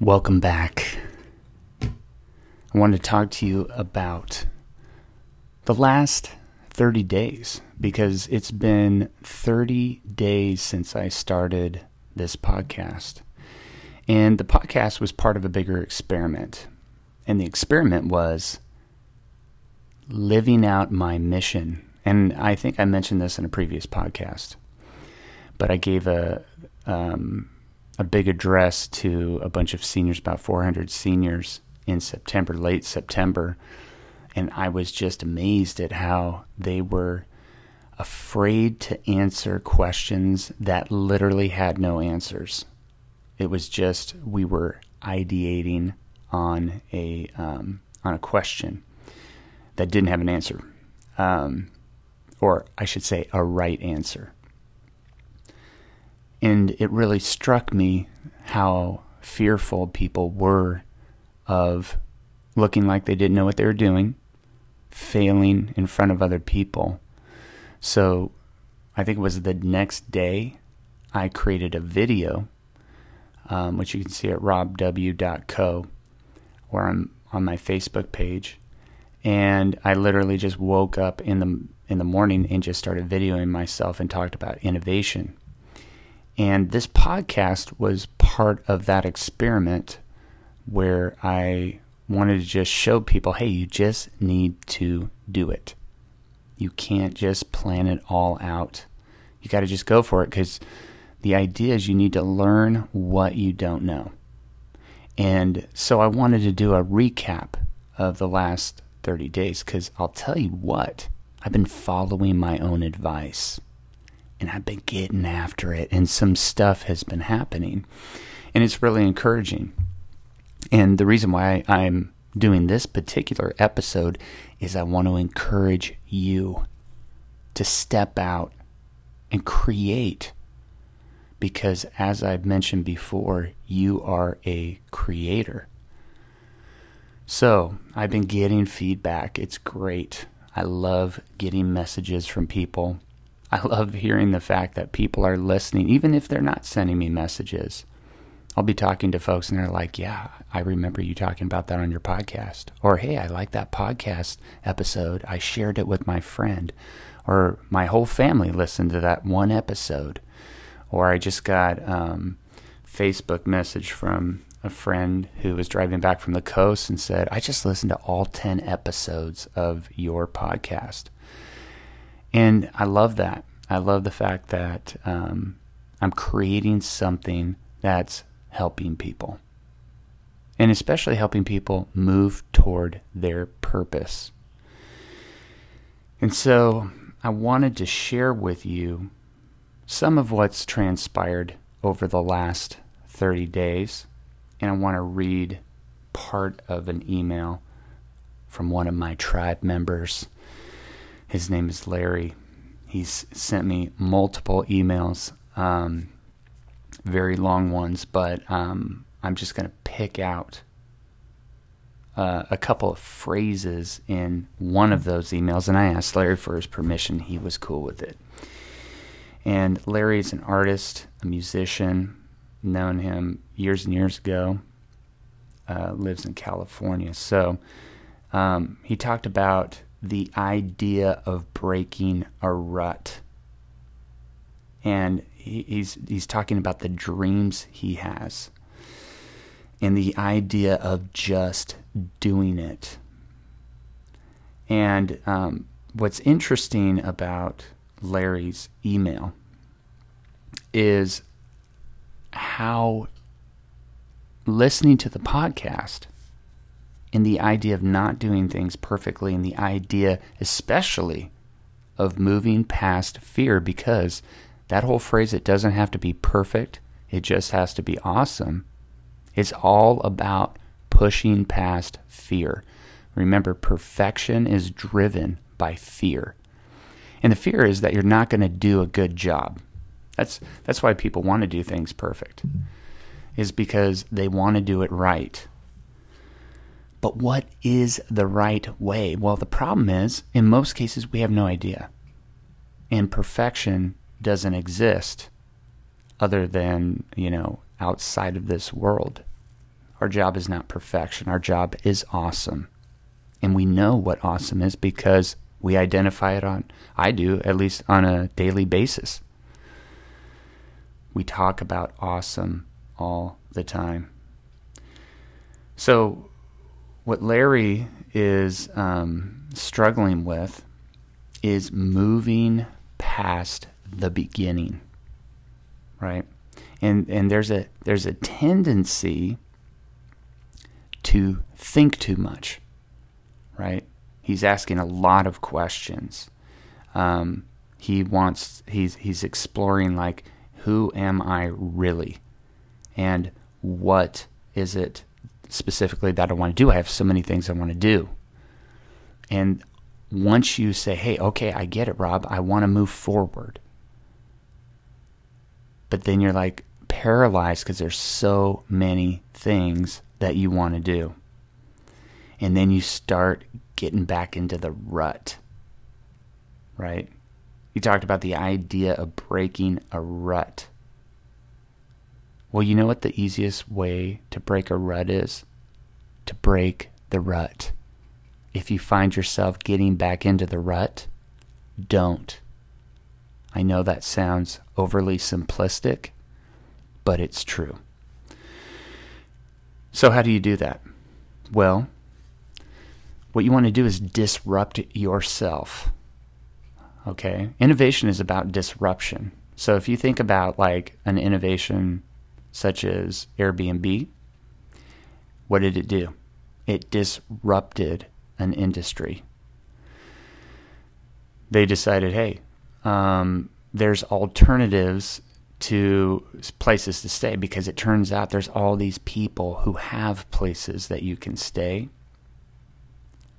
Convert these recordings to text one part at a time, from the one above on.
Welcome back. I wanted to talk to you about the last 30 days because it's been 30 days since I started this podcast. And the podcast was part of a bigger experiment. And the experiment was living out my mission. And I think I mentioned this in a previous podcast, but I gave a um, a big address to a bunch of seniors, about 400 seniors in September, late September, and I was just amazed at how they were afraid to answer questions that literally had no answers. It was just we were ideating on a um, on a question that didn't have an answer, um, or I should say, a right answer. And it really struck me how fearful people were of looking like they didn't know what they were doing, failing in front of other people. So I think it was the next day I created a video, um, which you can see at robw.co or on, on my Facebook page. And I literally just woke up in the in the morning and just started videoing myself and talked about innovation. And this podcast was part of that experiment where I wanted to just show people hey, you just need to do it. You can't just plan it all out. You got to just go for it because the idea is you need to learn what you don't know. And so I wanted to do a recap of the last 30 days because I'll tell you what, I've been following my own advice and I've been getting after it, and some stuff has been happening. And it's really encouraging. And the reason why I'm doing this particular episode is I want to encourage you to step out and create. Because as I've mentioned before, you are a creator. So I've been getting feedback. It's great. I love getting messages from people. I love hearing the fact that people are listening, even if they're not sending me messages. I'll be talking to folks and they're like, Yeah, I remember you talking about that on your podcast. Or, Hey, I like that podcast episode. I shared it with my friend. Or, my whole family listened to that one episode. Or, I just got um, Facebook message from a friend who was driving back from the coast and said, I just listened to all 10 episodes of your podcast. And I love that. I love the fact that um, I'm creating something that's helping people. And especially helping people move toward their purpose. And so I wanted to share with you some of what's transpired over the last 30 days. And I want to read part of an email from one of my tribe members his name is Larry. He's sent me multiple emails, um, very long ones, but um, I'm just going to pick out uh, a couple of phrases in one of those emails. And I asked Larry for his permission. He was cool with it. And Larry is an artist, a musician, known him years and years ago, uh, lives in California. So um, he talked about the idea of breaking a rut. And he's he's talking about the dreams he has and the idea of just doing it. And um, what's interesting about Larry's email is how listening to the podcast in the idea of not doing things perfectly, in the idea, especially, of moving past fear, because that whole phrase, it doesn't have to be perfect, it just has to be awesome. It's all about pushing past fear. Remember, perfection is driven by fear. And the fear is that you're not going to do a good job. That's, that's why people want to do things perfect, is because they want to do it right. But what is the right way? Well, the problem is, in most cases, we have no idea. And perfection doesn't exist other than, you know, outside of this world. Our job is not perfection. Our job is awesome. And we know what awesome is because we identify it on, I do, at least on a daily basis. We talk about awesome all the time. So, what Larry is um, struggling with is moving past the beginning, right? And and there's a there's a tendency to think too much, right? He's asking a lot of questions. Um, he wants he's he's exploring like who am I really, and what is it specifically that I want to do? I have so many things I want to do, and once you say, "Hey, okay, I get it, Rob. I want to move forward," but then you're like paralyzed because there's so many things that you want to do. And then you start getting back into the rut. Right? You talked about the idea of breaking a rut. Well, you know what the easiest way to break a rut is? To break the rut. If you find yourself getting back into the rut, don't. I know that sounds overly simplistic, but it's true. So, how do you do that? Well, what you want to do is disrupt yourself. Okay? Innovation is about disruption. So, if you think about like an innovation such as Airbnb, what did it do? It disrupted an industry. They decided, hey, um, there's alternatives to places to stay because it turns out there's all these people who have places that you can stay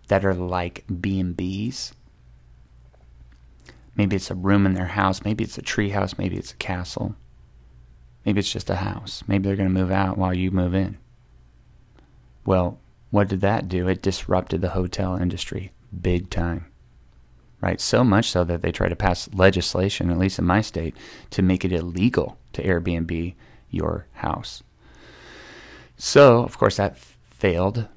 that are like B&Bs. Maybe it's a room in their house, maybe it's a tree house, maybe it's a castle. Maybe it's just a house. Maybe they're going to move out while you move in. Well, what did that do? It disrupted the hotel industry big time right? So much so that they tried to pass legislation, at least in my state, to make it illegal to Airbnb your house. So, of course, that failed.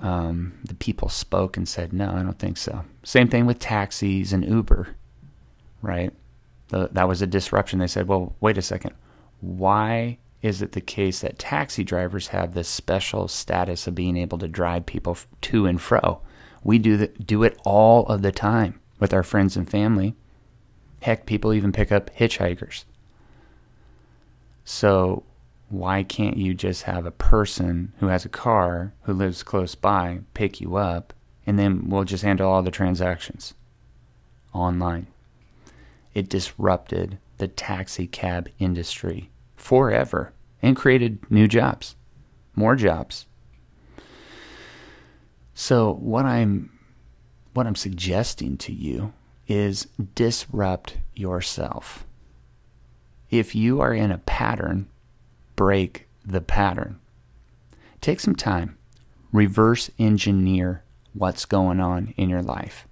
Um, the people spoke and said, no, I don't think so. Same thing with taxis and Uber, right? The, that was a disruption. They said, well, wait a second. Why is it the case that taxi drivers have this special status of being able to drive people to and fro? We do, the, do it all of the time with our friends and family. Heck, people even pick up hitchhikers. So, why can't you just have a person who has a car who lives close by pick you up and then we'll just handle all the transactions online? It disrupted the taxi cab industry forever and created new jobs, more jobs. So, what I'm what I'm suggesting to you is disrupt yourself. If you are in a pattern, break the pattern. Take some time, reverse engineer what's going on in your life.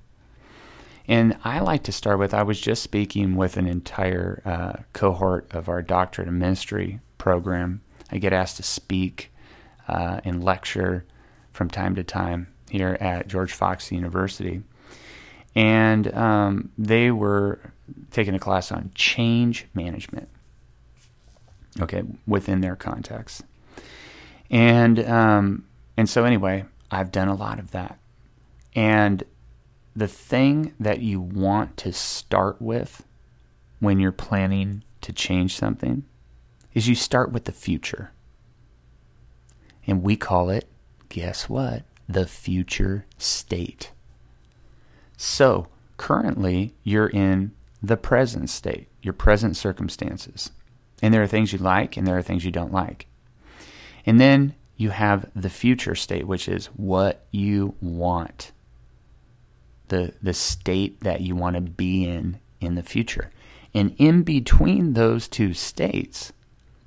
And I like to start with I was just speaking with an entire uh, cohort of our doctorate of ministry program. I get asked to speak uh, and lecture from time to time here at George Fox University. And um, they were taking a class on change management, okay, within their context. And, um, and so, anyway, I've done a lot of that. And the thing that you want to start with when you're planning to change something is you start with the future. And we call it, guess what? the future state. So, currently, you're in the present state, your present circumstances. And there are things you like and there are things you don't like. And then you have the future state, which is what you want. The, the state that you want to be in in the future. And in between those two states,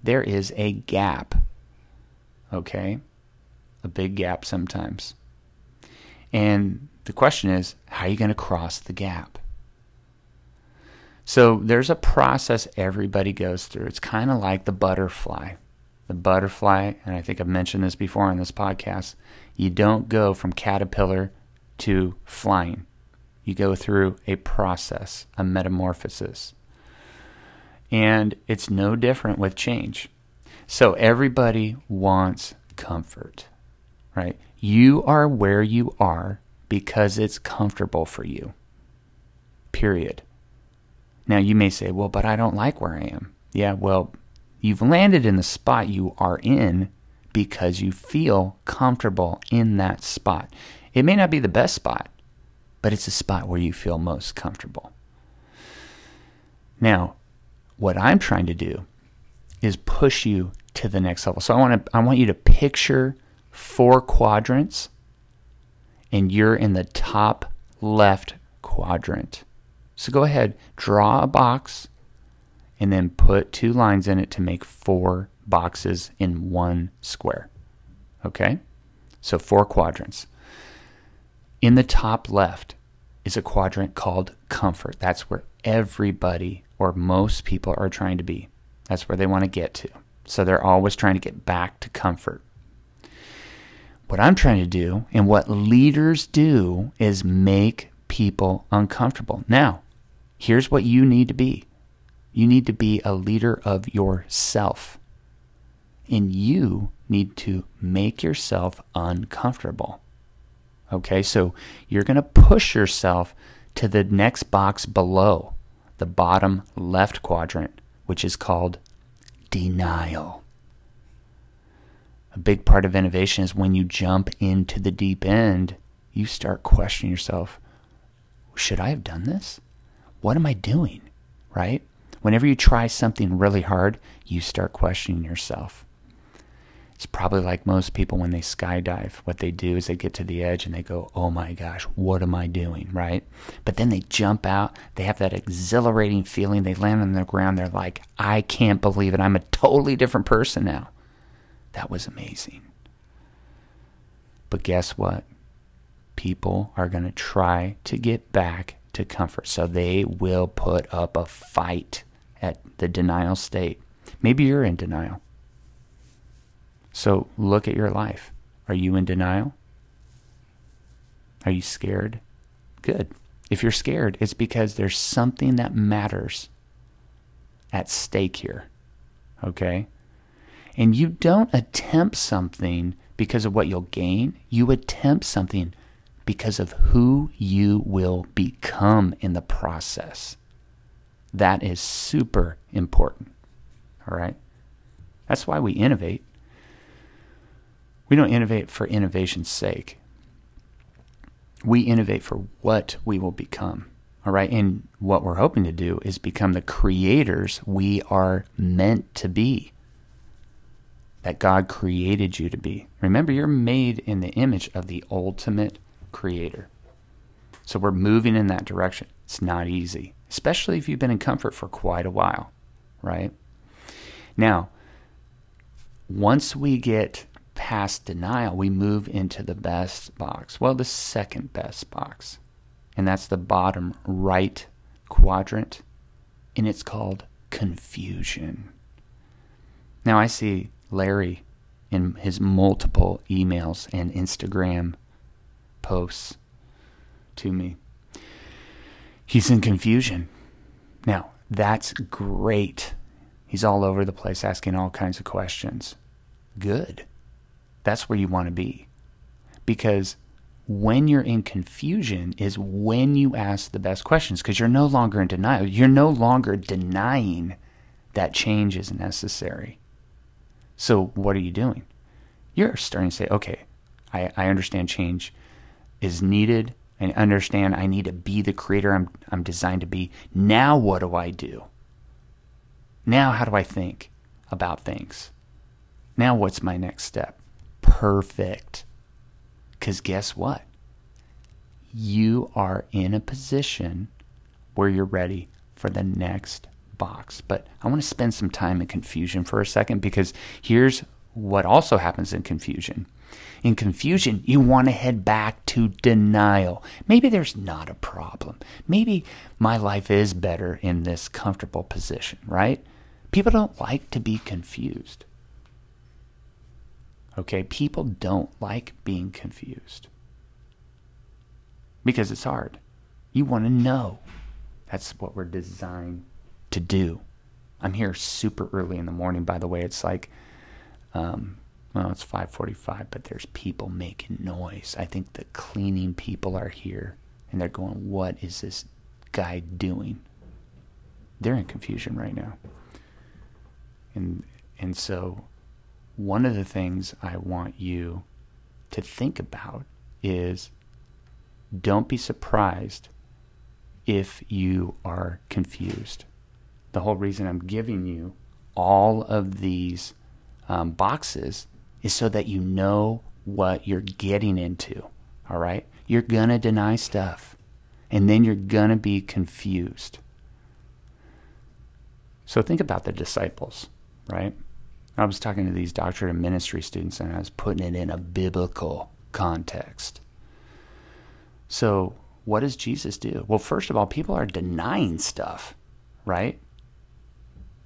there is a gap. Okay? a big gap sometimes. And the question is, how are you going to cross the gap? So there's a process everybody goes through. It's kind of like the butterfly. the butterfly, and I think I've mentioned this before on this podcast, you don't go from caterpillar to flying. You go through a process, a metamorphosis. And it's no different with change. So everybody wants comfort, right? You are where you are because it's comfortable for you. Period. Now you may say, well, but I don't like where I am. Yeah, well, you've landed in the spot you are in because you feel comfortable in that spot. It may not be the best spot, but it's a spot where you feel most comfortable. Now, what I'm trying to do is push you to the next level. So I want to I want you to picture four quadrants and you're in the top left quadrant. So go ahead, draw a box and then put two lines in it to make four boxes in one square. Okay? So four quadrants. In the top left is a quadrant called comfort. That's where everybody or most people are trying to be. That's where they want to get to. So they're always trying to get back to comfort. What I'm trying to do and what leaders do is make people uncomfortable. Now, here's what you need to be you need to be a leader of yourself. And you need to make yourself uncomfortable. Okay, so you're going to push yourself to the next box below the bottom left quadrant, which is called denial. A big part of innovation is when you jump into the deep end, you start questioning yourself should I have done this? What am I doing? Right? Whenever you try something really hard, you start questioning yourself. It's probably like most people when they skydive. What they do is they get to the edge and they go, oh my gosh, what am I doing? Right? But then they jump out. They have that exhilarating feeling. They land on the ground. They're like, I can't believe it. I'm a totally different person now. That was amazing. But guess what? People are going to try to get back to comfort. So they will put up a fight at the denial state. Maybe you're in denial. So look at your life. Are you in denial? Are you scared? Good. If you're scared, it's because there's something that matters at stake here. Okay? And you don't attempt something because of what you'll gain. You attempt something because of who you will become in the process. That is super important. All right? That's why we innovate. We don't innovate for innovation's sake. We innovate for what we will become. All right. And what we're hoping to do is become the creators we are meant to be, that God created you to be. Remember, you're made in the image of the ultimate creator. So we're moving in that direction. It's not easy, especially if you've been in comfort for quite a while, right? Now, once we get past denial, we move into the best box. Well, the second best box. And that's the bottom right quadrant. And it's called confusion. Now, I see Larry in his multiple emails and Instagram posts to me. He's in confusion. Now, that's great. He's all over the place asking all kinds of questions. Good. That's where you want to be. Because when you're in confusion is when you ask the best questions because you're no longer in denial. You're no longer denying that change is necessary. So, what are you doing? You're starting to say, okay, I, I understand change is needed and understand I need to be the creator I'm, I'm designed to be. Now, what do I do? Now, how do I think about things? Now, what's my next step? Perfect. Because guess what? You are in a position where you're ready for the next box. But I want to spend some time in confusion for a second because here's what also happens in confusion. In confusion, you want to head back to denial. Maybe there's not a problem. Maybe my life is better in this comfortable position, right? People don't like to be confused. Okay? People don't like being confused because it's hard. You want to know. That's what we're designed to do. I'm here super early in the morning. By the way, it's like, um, well, it's 5:45, but there's people making noise. I think the cleaning people are here, and they're going, "What is this guy doing?" They're in confusion right now, and and so one of the things I want you to think about is don't be surprised if you are confused. The whole reason I'm giving you all of these um, boxes is so that you know what you're getting into. All right? You're going to deny stuff, and then you're going to be confused. So think about the disciples, right? I was talking to these doctorate of ministry students, and I was putting it in a biblical context. So, what does Jesus do? Well, first of all, people are denying stuff, right?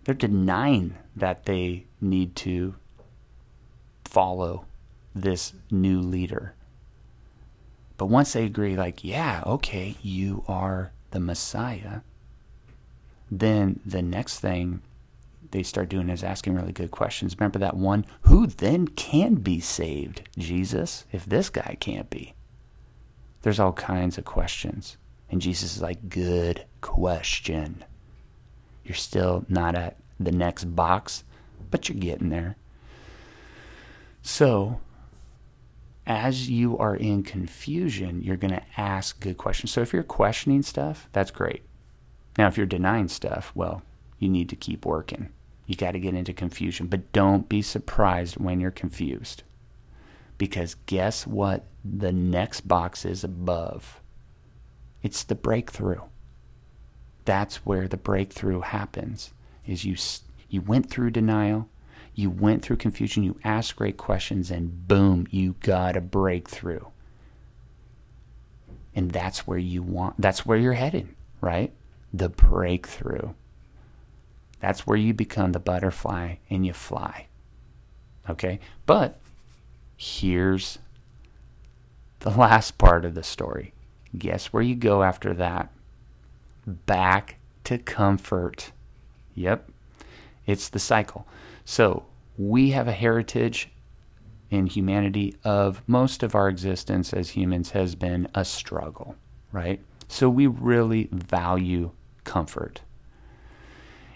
They're denying that they need to follow this new leader. But once they agree, like, yeah, okay, you are the Messiah, then the next thing they start doing is asking really good questions. Remember that one? Who then can be saved? Jesus, if this guy can't be. There's all kinds of questions. And Jesus is like, good question. You're still not at the next box, but you're getting there. So, as you are in confusion, you're going to ask good questions. So, if you're questioning stuff, that's great. Now, if you're denying stuff, well, you need to keep working. You got to get into confusion, but don't be surprised when you're confused. Because guess what the next box is above? It's the breakthrough. That's where the breakthrough happens. Is you you went through denial, you went through confusion, you asked great questions and boom, you got a breakthrough. And that's where you want that's where you're headed, right? The breakthrough. That's where you become the butterfly and you fly. Okay? But here's the last part of the story. Guess where you go after that? Back to comfort. Yep. It's the cycle. So, we have a heritage in humanity of most of our existence as humans has been a struggle, right? So, we really value comfort.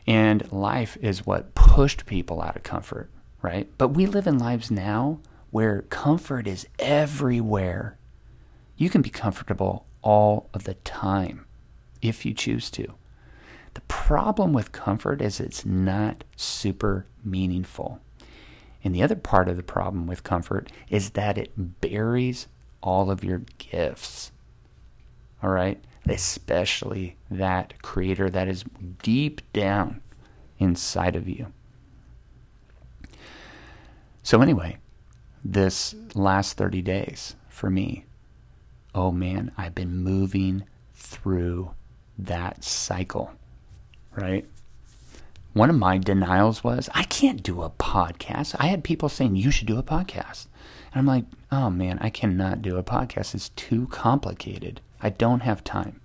And life is what pushed people out of comfort, right? But we live in lives now where comfort is everywhere. You can be comfortable all of the time if you choose to. The problem with comfort is it's not super meaningful. And the other part of the problem with comfort is that it buries all of your gifts. All right? especially that creator that is deep down inside of you. So, anyway, this last 30 days for me, oh man, I've been moving through that cycle, right? One of my denials was, I can't do a podcast. I had people saying, you should do a podcast. And I'm like, oh man, I cannot do a podcast. It's too complicated. I don't have time.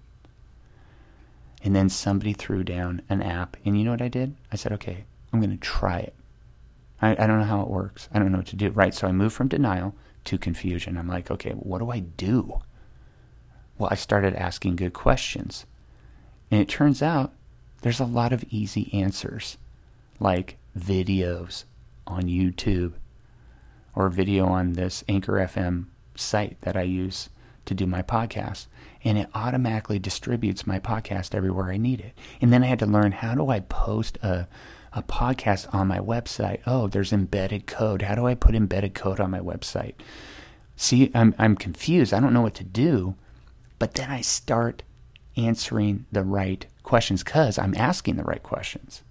And then somebody threw down an app. And you know what I did? I said, okay, I'm going to try it. I, I don't know how it works. I don't know what to do. Right. So I moved from denial to confusion. I'm like, okay, what do I do? Well, I started asking good questions. And it turns out there's a lot of easy answers, like videos on YouTube or video on this Anchor FM site that I use to do my podcast. And it automatically distributes my podcast everywhere I need it. And then I had to learn how do I post a, a podcast on my website? Oh, there's embedded code. How do I put embedded code on my website? See, I'm, I'm confused. I don't know what to do. But then I start answering the right questions because I'm asking the right questions.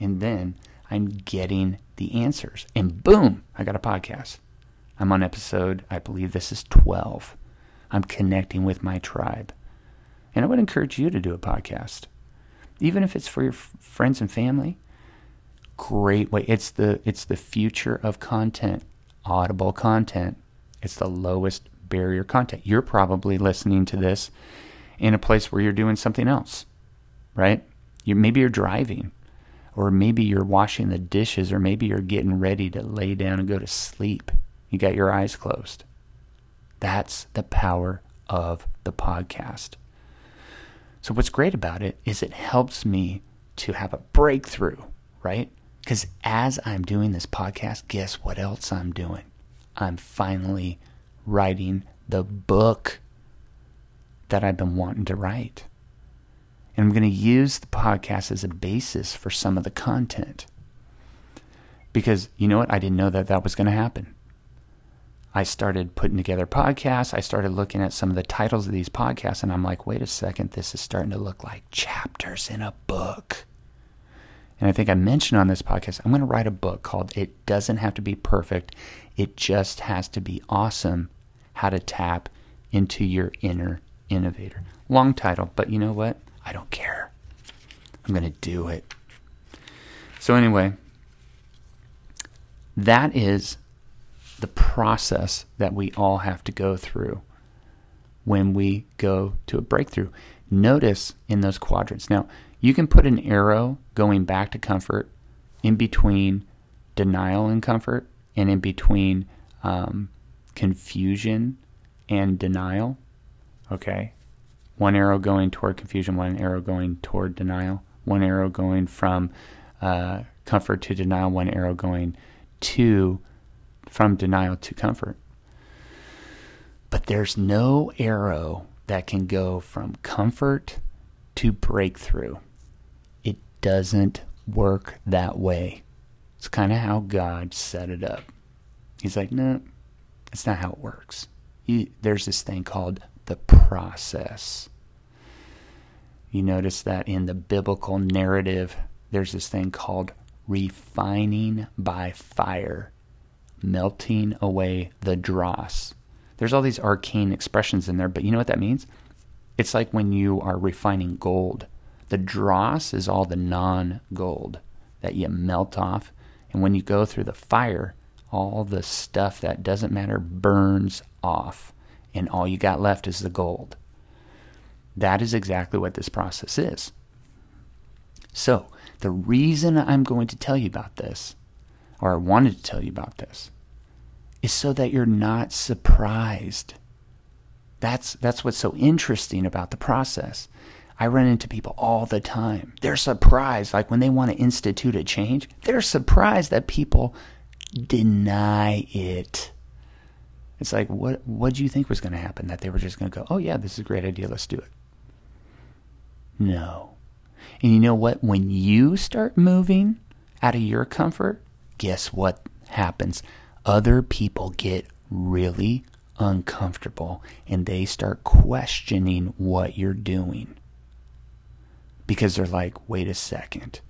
And then I'm getting the answers. And boom, I got a podcast. I'm on episode, I believe this is 12. I'm connecting with my tribe. And I would encourage you to do a podcast, even if it's for your f- friends and family. Great way. It's the it's the future of content. audible content. It's the lowest barrier content. You're probably listening to this in a place where you're doing something else, right? You maybe you're driving, or maybe you're washing the dishes, or maybe you're getting ready to lay down and go to sleep. You got your eyes closed. That's the power of the podcast. So what's great about it is it helps me to have a breakthrough, right? Because as I'm doing this podcast, guess what else I'm doing? I'm finally writing the book that I've been wanting to write. And I'm going to use the podcast as a basis for some of the content. Because you know what? I didn't know that that was going to happen. I started putting together podcasts. I started looking at some of the titles of these podcasts, and I'm like, wait a second, this is starting to look like chapters in a book. And I think I mentioned on this podcast, I'm going to write a book called It Doesn't Have to Be Perfect, It Just Has to Be Awesome How to Tap into Your Inner Innovator. Long title, but you know what? I don't care. I'm going to do it. So, anyway, that is the process that we all have to go through when we go to a breakthrough. Notice in those quadrants. Now, you can put an arrow going back to comfort in between denial and comfort and in between um, confusion and denial. Okay? One arrow going toward confusion, one arrow going toward denial, one arrow going from uh, comfort to denial, one arrow going to from denial to comfort. But there's no arrow that can go from comfort to breakthrough. It doesn't work that way. It's kind of how God set it up. He's like, no, that's not how it works. You, there's this thing called the process. You notice that in the biblical narrative, there's this thing called refining by fire melting away the dross. There's all these arcane expressions in there, but you know what that means? It's like when you are refining gold. The dross is all the non gold that you melt off. And when you go through the fire, all the stuff that doesn't matter burns off. And all you got left is the gold. That is exactly what this process is. So, the reason I'm going to tell you about this or I wanted to tell you about this, is so that you're not surprised. That's, that's what's so interesting about the process. I run into people all the time. They're surprised, like when they want to institute a change, they're surprised that people deny it. It's like, what what do you think was going to happen? That they were just going to go, oh, yeah, this is a great idea, let's do it. No. And you know what? When you start moving out of your comfort, guess what happens? Other people get really uncomfortable and they start questioning what you're doing. Because they're like, wait a second.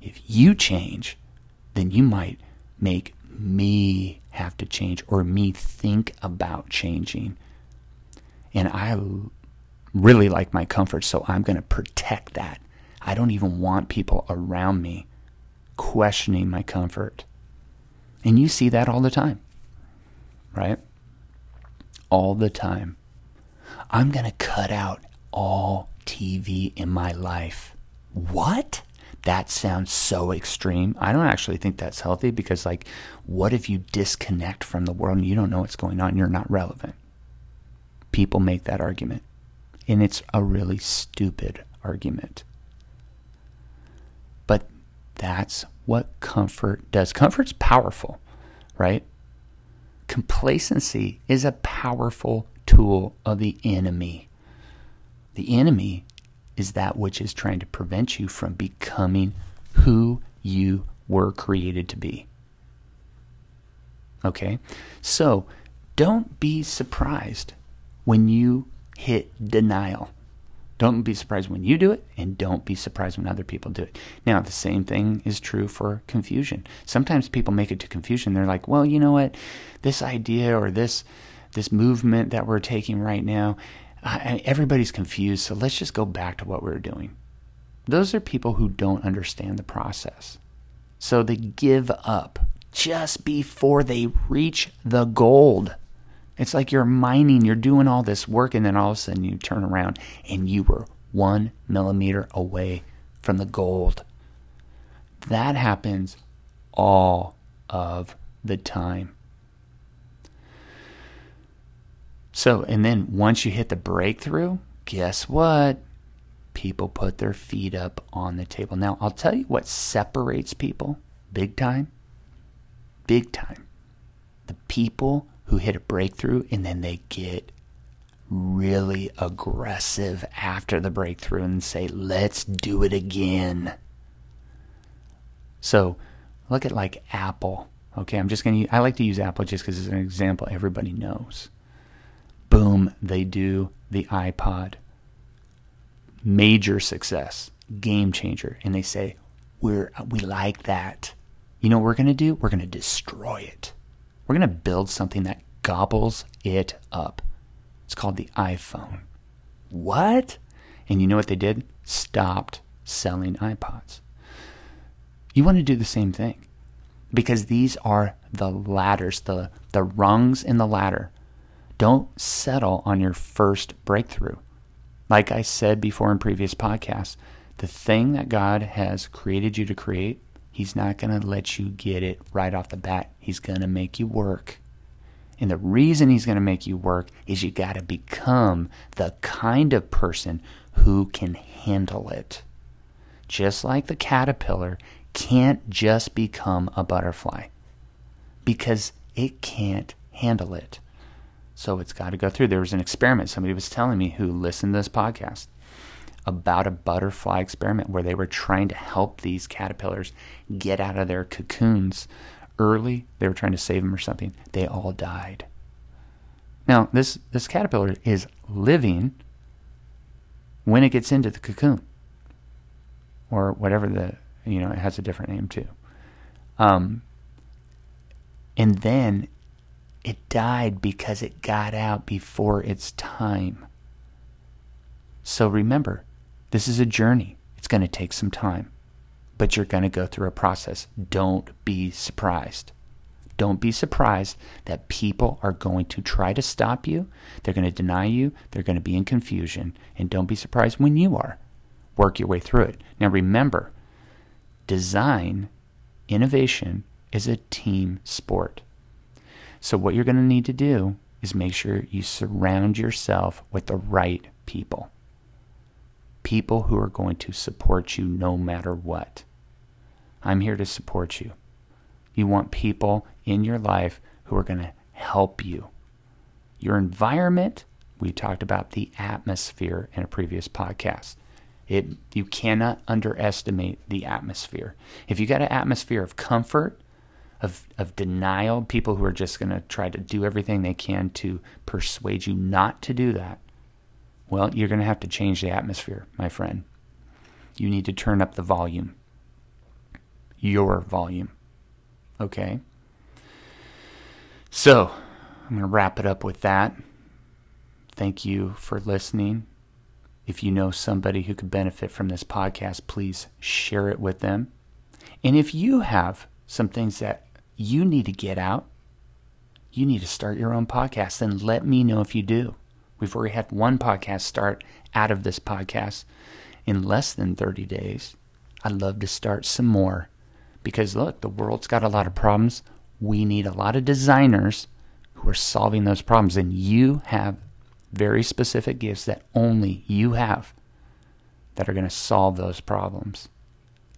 If you change, then you might make me have to change or me think about changing. And I really like my comfort, so I'm going to protect that. I don't even want people around me questioning my comfort. And you see that all the time, right? All the time. I'm going to cut out all TV in my life. What? That sounds so extreme. I don't actually think that's healthy because, like, what if you disconnect from the world and you don't know what's going on? You're not relevant. People make that argument. And it's a really stupid argument. But that's what comfort does. Comfort's powerful, right? Complacency is a powerful tool of the enemy. The enemy is that which is trying to prevent you from becoming who you were created to be. Okay? So don't be surprised when you hit denial. Don't be surprised when you do it, and don't be surprised when other people do it. Now, the same thing is true for confusion. Sometimes people make it to confusion. They're like, well, you know what? This idea or this this movement that we're taking right now, uh, everybody's confused, so let's just go back to what we we're doing. Those are people who don't understand the process. So they give up just before they reach the gold. It's like you're mining, you're doing all this work, and then all of a sudden you turn around and you were one millimeter away from the gold. That happens all of the time. So, and then once you hit the breakthrough, guess what? People put their feet up on the table. Now, I'll tell you what separates people big time. Big time. The people who hit a breakthrough and then they get really aggressive after the breakthrough and say, let's do it again. So look at like Apple. Okay, I'm just going to, I like to use Apple just because it's an example everybody knows. Boom, they do the iPod. Major success, game changer. And they say, we're, we like that. You know what we're going to do? We're going to destroy it. We're going to build something that gobbles it up. It's called the iPhone. What? And you know what they did? Stopped selling iPods. You want to do the same thing because these are the ladders, the, the rungs in the ladder. Don't settle on your first breakthrough. Like I said before in previous podcasts, the thing that God has created you to create, He's not going to let you get it right off the bat. He's going to make you work. And the reason he's going to make you work is you got to become the kind of person who can handle it. Just like the caterpillar can't just become a butterfly because it can't handle it. So it's got to go through. There was an experiment somebody was telling me who listened to this podcast about a butterfly experiment where they were trying to help these caterpillars get out of their cocoons early. They were trying to save them or something. They all died. Now, this, this caterpillar is living when it gets into the cocoon or whatever the, you know, it has a different name too. Um, and then it died because it got out before its time. So remember, this is a journey. It's going to take some time but you're going to go through a process. Don't be surprised. Don't be surprised that people are going to try to stop you. They're going to deny you. They're going to be in confusion. And don't be surprised when you are. Work your way through it. Now remember, design, innovation is a team sport. So, what you're going to need to do is make sure you surround yourself with the right people people who are going to support you no matter what. I'm here to support you. You want people in your life who are going to help you. Your environment, we talked about the atmosphere in a previous podcast. It, you cannot underestimate the atmosphere. If you got an atmosphere of comfort, of, of denial, people who are just going to try to do everything they can to persuade you not to do that, well, you're going to have to change the atmosphere, my friend. You need to turn up the volume. Your volume. Okay? So, I'm going to wrap it up with that. Thank you for listening. If you know somebody who could benefit from this podcast, please share it with them. And if you have some things that you need to get out, you need to start your own podcast, then let me know if you do. We've already had one podcast start out of this podcast in less than 30 days. I'd love to start some more because look, the world's got a lot of problems. We need a lot of designers who are solving those problems, and you have very specific gifts that only you have that are going to solve those problems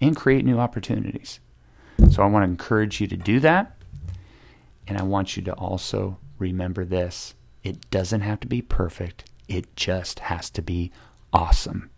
and create new opportunities. So I want to encourage you to do that. And I want you to also remember this it doesn't have to be perfect, it just has to be awesome.